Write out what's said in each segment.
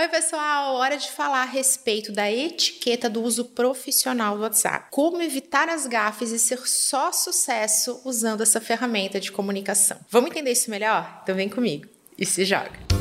Oi, pessoal! Hora de falar a respeito da etiqueta do uso profissional do WhatsApp. Como evitar as gafes e ser só sucesso usando essa ferramenta de comunicação. Vamos entender isso melhor? Então vem comigo e se joga!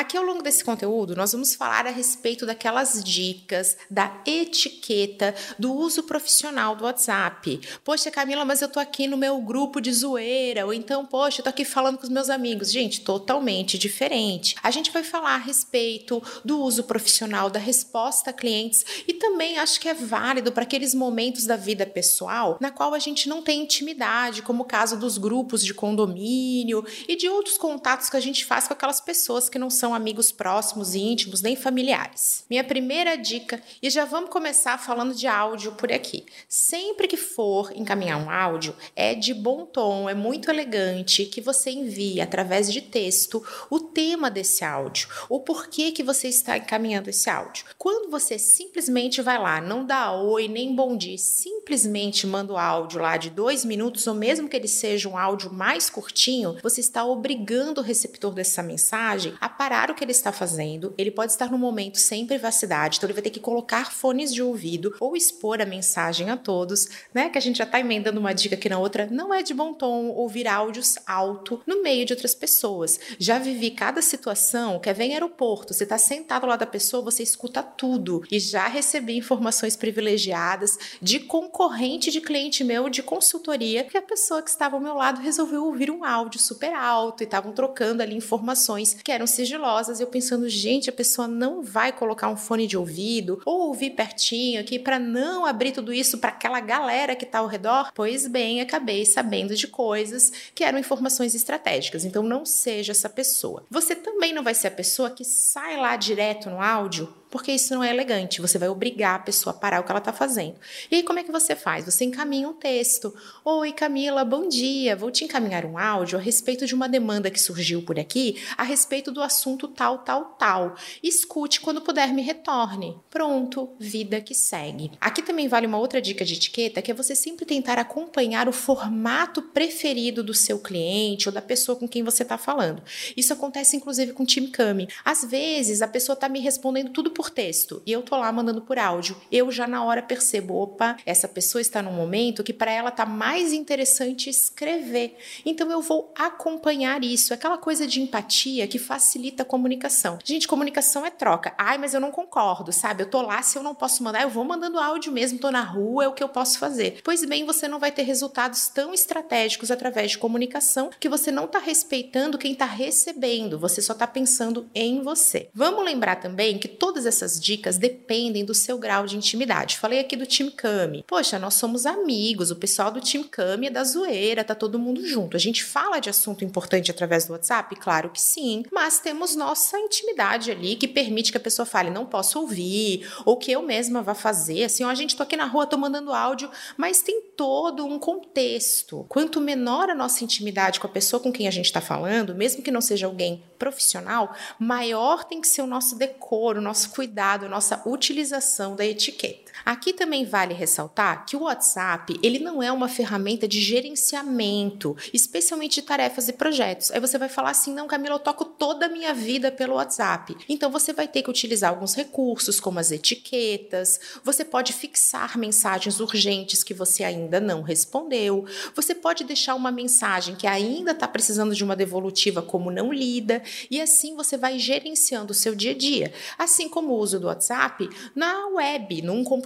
Aqui ao longo desse conteúdo, nós vamos falar a respeito daquelas dicas, da etiqueta, do uso profissional do WhatsApp. Poxa, Camila, mas eu tô aqui no meu grupo de zoeira, ou então, poxa, eu tô aqui falando com os meus amigos. Gente, totalmente diferente. A gente vai falar a respeito do uso profissional, da resposta a clientes e também acho que é válido para aqueles momentos da vida pessoal na qual a gente não tem intimidade, como o caso dos grupos de condomínio e de outros contatos que a gente faz com aquelas pessoas que não são são amigos próximos e íntimos, nem familiares. Minha primeira dica, e já vamos começar falando de áudio por aqui. Sempre que for encaminhar um áudio, é de bom tom, é muito elegante que você envie através de texto o tema desse áudio, o porquê que você está encaminhando esse áudio. Quando você simplesmente vai lá, não dá oi nem bom dia, simplesmente manda o áudio lá de dois minutos, ou mesmo que ele seja um áudio mais curtinho, você está obrigando o receptor dessa mensagem a parar parar o que ele está fazendo, ele pode estar no momento sem privacidade, então ele vai ter que colocar fones de ouvido ou expor a mensagem a todos, né? Que a gente já está emendando uma dica aqui na outra. Não é de bom tom ouvir áudios alto no meio de outras pessoas. Já vivi cada situação, quer ver em aeroporto, você está sentado lá da pessoa, você escuta tudo. E já recebi informações privilegiadas de concorrente de cliente meu de consultoria, que a pessoa que estava ao meu lado resolveu ouvir um áudio super alto e estavam trocando ali informações que eram sigilosas e eu pensando, gente, a pessoa não vai colocar um fone de ouvido ou ouvir pertinho aqui para não abrir tudo isso para aquela galera que está ao redor. Pois bem, acabei sabendo de coisas que eram informações estratégicas. Então não seja essa pessoa. Você também não vai ser a pessoa que sai lá direto no áudio porque isso não é elegante. Você vai obrigar a pessoa a parar o que ela está fazendo. E aí, como é que você faz? Você encaminha um texto. Oi, Camila, bom dia. Vou te encaminhar um áudio a respeito de uma demanda que surgiu por aqui, a respeito do assunto tal, tal, tal. Escute quando puder, me retorne. Pronto, vida que segue. Aqui também vale uma outra dica de etiqueta, que é você sempre tentar acompanhar o formato preferido do seu cliente ou da pessoa com quem você está falando. Isso acontece inclusive com o Team Cami. Às vezes a pessoa está me respondendo tudo texto e eu tô lá mandando por áudio, eu já na hora percebo, opa, essa pessoa está num momento que para ela tá mais interessante escrever. Então eu vou acompanhar isso, aquela coisa de empatia que facilita a comunicação. Gente, comunicação é troca. Ai, mas eu não concordo, sabe? Eu tô lá, se eu não posso mandar, eu vou mandando áudio mesmo, tô na rua, é o que eu posso fazer. Pois bem, você não vai ter resultados tão estratégicos através de comunicação que você não tá respeitando quem tá recebendo, você só tá pensando em você. Vamos lembrar também que todas essas dicas dependem do seu grau de intimidade. Falei aqui do Team Cami. Poxa, nós somos amigos, o pessoal do Team Cami é da zoeira, tá todo mundo junto. A gente fala de assunto importante através do WhatsApp? Claro que sim, mas temos nossa intimidade ali que permite que a pessoa fale, não posso ouvir, ou que eu mesma vá fazer. Assim, ó, a gente tô aqui na rua, tô mandando áudio, mas tem todo um contexto. Quanto menor a nossa intimidade com a pessoa com quem a gente está falando, mesmo que não seja alguém profissional, maior tem que ser o nosso decoro, o nosso cuidado, nossa utilização da etiqueta. Aqui também vale ressaltar que o WhatsApp, ele não é uma ferramenta de gerenciamento, especialmente de tarefas e projetos. Aí você vai falar assim: "Não, Camila, eu toco toda a minha vida pelo WhatsApp". Então você vai ter que utilizar alguns recursos como as etiquetas, você pode fixar mensagens urgentes que você ainda não respondeu, você pode deixar uma mensagem que ainda está precisando de uma devolutiva como não lida, e assim você vai gerenciando o seu dia a dia. Assim como o uso do WhatsApp na web, num computador,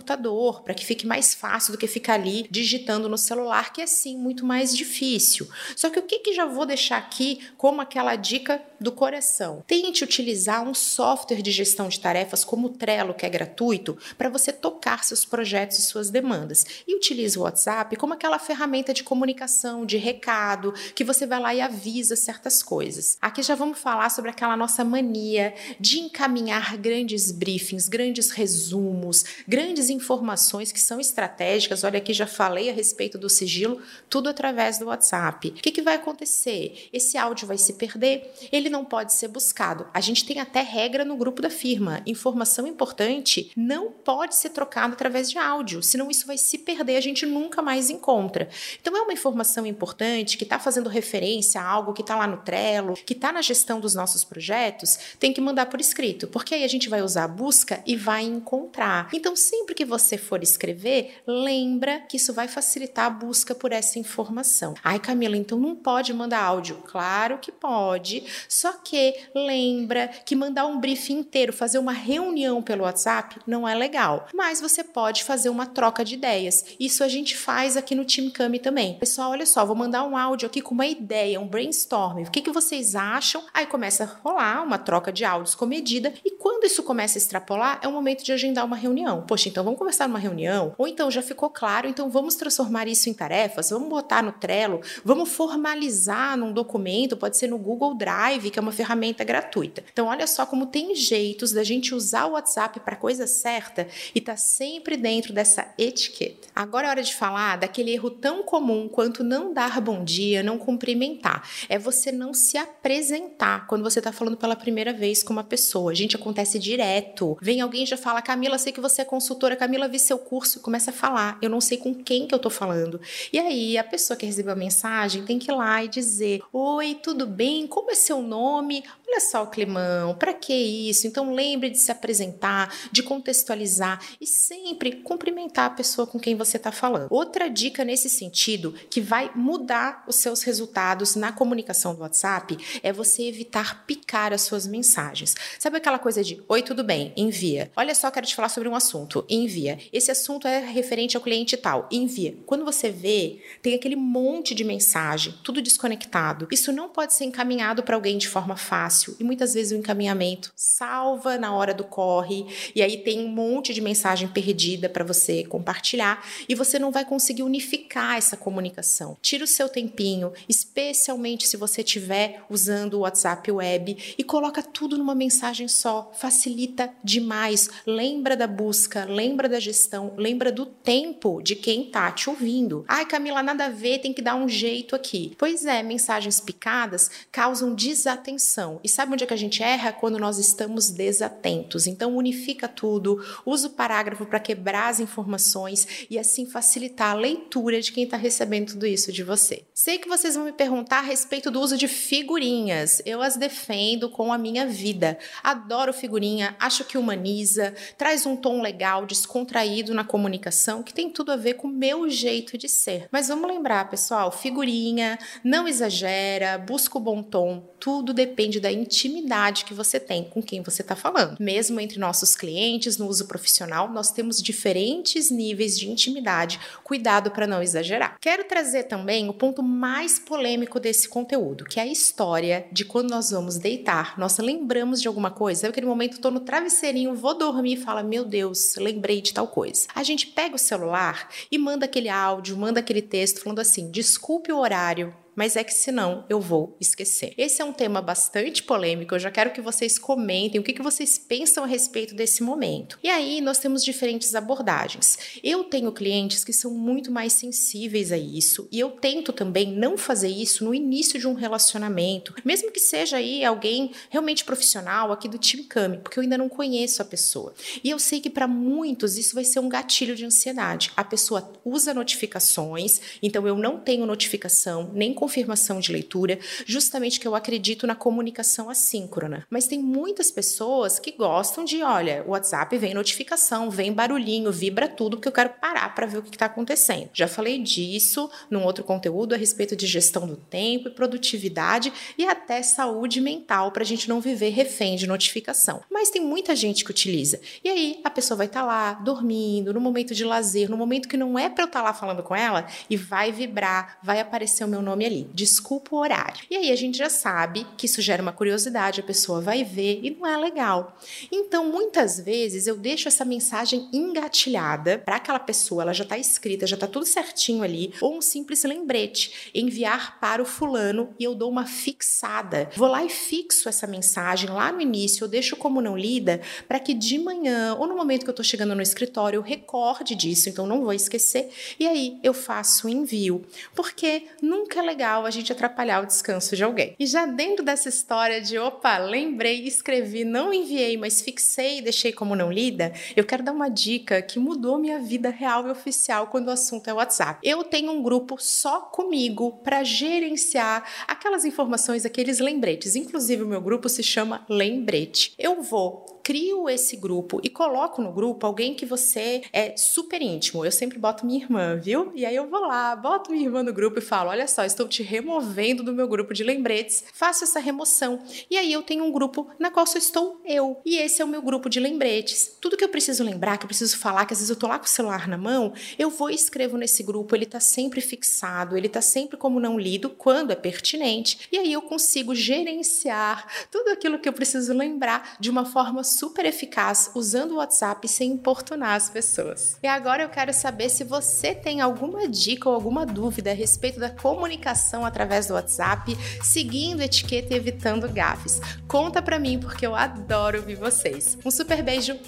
para que fique mais fácil do que ficar ali digitando no celular, que é sim muito mais difícil. Só que o que, que já vou deixar aqui como aquela dica do coração? Tente utilizar um software de gestão de tarefas como o Trello, que é gratuito, para você tocar seus projetos e suas demandas. E utilize o WhatsApp como aquela ferramenta de comunicação, de recado, que você vai lá e avisa certas coisas. Aqui já vamos falar sobre aquela nossa mania de encaminhar grandes briefings, grandes resumos, grandes informações que são estratégicas. Olha, aqui já falei a respeito do sigilo, tudo através do WhatsApp. O que, que vai acontecer? Esse áudio vai se perder, ele não pode ser buscado. A gente tem até regra no grupo da firma: informação importante não pode ser trocada através de áudio, senão isso vai se perder, a gente nunca mais encontra. Então é uma informação importante que está fazendo referência a algo que está lá no Trello, que está na gestão dos nossos projetos, tem que mandar por escrito, porque aí a gente vai usar a busca e vai encontrar. Então sempre que você for escrever, lembra que isso vai facilitar a busca por essa informação. Ai, Camila, então não pode mandar áudio. Claro que pode, só que lembra que mandar um briefing inteiro, fazer uma reunião pelo WhatsApp não é legal. Mas você pode fazer uma troca de ideias. Isso a gente faz aqui no Team Cami também. Pessoal, olha só, vou mandar um áudio aqui com uma ideia, um brainstorm. O que, que vocês acham? Aí começa a rolar uma troca de áudios comedida e quando isso começa a extrapolar, é o momento de agendar uma reunião. Poxa, então vamos conversar numa reunião? Ou então já ficou claro, então vamos transformar isso em tarefas, vamos botar no Trello, vamos formalizar num documento, pode ser no Google Drive, que é uma ferramenta gratuita. Então olha só como tem jeitos da gente usar o WhatsApp para coisa certa e tá sempre dentro dessa etiqueta. Agora é hora de falar daquele erro tão comum quanto não dar bom dia, não cumprimentar. É você não se apresentar quando você está falando pela primeira vez com uma pessoa. Gente, acontece direto. Vem alguém e já fala: Camila, sei que você é consultora. Camila, vi seu curso. Começa a falar. Eu não sei com quem que eu tô falando. E aí, a pessoa que recebeu a mensagem tem que ir lá e dizer: Oi, tudo bem? Como é seu nome? Olha só o climão, para que isso? Então lembre de se apresentar, de contextualizar e sempre cumprimentar a pessoa com quem você está falando. Outra dica nesse sentido que vai mudar os seus resultados na comunicação do WhatsApp é você evitar picar as suas mensagens. Sabe aquela coisa de oi, tudo bem? Envia. Olha só, quero te falar sobre um assunto. Envia. Esse assunto é referente ao cliente tal. Envia. Quando você vê, tem aquele monte de mensagem, tudo desconectado. Isso não pode ser encaminhado para alguém de forma fácil fácil e muitas vezes o encaminhamento salva na hora do corre e aí tem um monte de mensagem perdida para você compartilhar e você não vai conseguir unificar essa comunicação. Tira o seu tempinho, especialmente se você estiver usando o WhatsApp web e coloca tudo numa mensagem só. Facilita demais. Lembra da busca, lembra da gestão, lembra do tempo de quem tá te ouvindo. Ai, Camila, nada a ver, tem que dar um jeito aqui. Pois é, mensagens picadas causam desatenção e sabe onde é que a gente erra? Quando nós estamos desatentos. Então, unifica tudo, usa o parágrafo para quebrar as informações e assim facilitar a leitura de quem está recebendo tudo isso de você. Sei que vocês vão me perguntar a respeito do uso de figurinhas. Eu as defendo com a minha vida. Adoro figurinha, acho que humaniza, traz um tom legal, descontraído na comunicação, que tem tudo a ver com o meu jeito de ser. Mas vamos lembrar, pessoal, figurinha, não exagera, busca o bom tom, tudo depende da intimidade que você tem com quem você está falando. Mesmo entre nossos clientes, no uso profissional, nós temos diferentes níveis de intimidade. Cuidado para não exagerar. Quero trazer também o ponto mais polêmico desse conteúdo, que é a história de quando nós vamos deitar. Nós lembramos de alguma coisa, sabe aquele momento estou no travesseirinho, vou dormir e fala: Meu Deus, lembrei de tal coisa. A gente pega o celular e manda aquele áudio, manda aquele texto falando assim: desculpe o horário, mas é que senão eu vou esquecer. Esse é um tema bastante polêmico, eu já quero que vocês comentem o que, que vocês pensam a respeito desse momento. E aí nós temos diferentes abordagens. Eu tenho clientes que são muito mais sensíveis a isso e eu tento também não fazer isso no início de um relacionamento, mesmo que seja aí alguém realmente profissional aqui do time Cami, porque eu ainda não conheço a pessoa. E eu sei que para muitos isso vai ser um gatilho de ansiedade. A pessoa usa notificações, então eu não tenho notificação nem confirmação de leitura, justamente que eu acredito na comunicação assíncrona. Mas tem muitas pessoas que gostam de, olha, o WhatsApp vem notificação, vem barulhinho, vibra tudo, porque eu quero parar para ver o que está acontecendo. Já falei disso num outro conteúdo a respeito de gestão do tempo e produtividade e até saúde mental para a gente não viver refém de notificação. Mas tem muita gente que utiliza. E aí a pessoa vai estar tá lá dormindo, no momento de lazer, no momento que não é para eu estar tá lá falando com ela e vai vibrar, vai aparecer o meu nome ali ali, desculpa o horário. E aí a gente já sabe que isso gera uma curiosidade, a pessoa vai ver e não é legal. Então, muitas vezes eu deixo essa mensagem engatilhada para aquela pessoa, ela já está escrita, já está tudo certinho ali, ou um simples lembrete, enviar para o fulano e eu dou uma fixada. Vou lá e fixo essa mensagem lá no início, eu deixo como não lida, para que de manhã ou no momento que eu estou chegando no escritório eu recorde disso, então não vou esquecer, e aí eu faço o envio. Porque nunca é legal legal a gente atrapalhar o descanso de alguém. E já dentro dessa história de opa, lembrei, escrevi, não enviei, mas fixei e deixei como não lida, eu quero dar uma dica que mudou minha vida real e oficial quando o assunto é WhatsApp. Eu tenho um grupo só comigo para gerenciar aquelas informações, aqueles lembretes. Inclusive, o meu grupo se chama Lembrete. Eu vou crio esse grupo e coloco no grupo alguém que você é super íntimo. Eu sempre boto minha irmã, viu? E aí eu vou lá, boto minha irmã no grupo e falo: olha só, estou te removendo do meu grupo de lembretes, faço essa remoção. E aí eu tenho um grupo na qual só estou eu. E esse é o meu grupo de lembretes. Tudo que eu preciso lembrar, que eu preciso falar, que às vezes eu tô lá com o celular na mão, eu vou e escrevo nesse grupo, ele tá sempre fixado, ele tá sempre como não lido quando é pertinente. E aí eu consigo gerenciar tudo aquilo que eu preciso lembrar de uma forma super eficaz usando o WhatsApp sem importunar as pessoas. E agora eu quero saber se você tem alguma dica ou alguma dúvida a respeito da comunicação através do WhatsApp, seguindo etiqueta e evitando gafes. Conta pra mim porque eu adoro ouvir vocês. Um super beijo,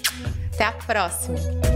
até a próxima!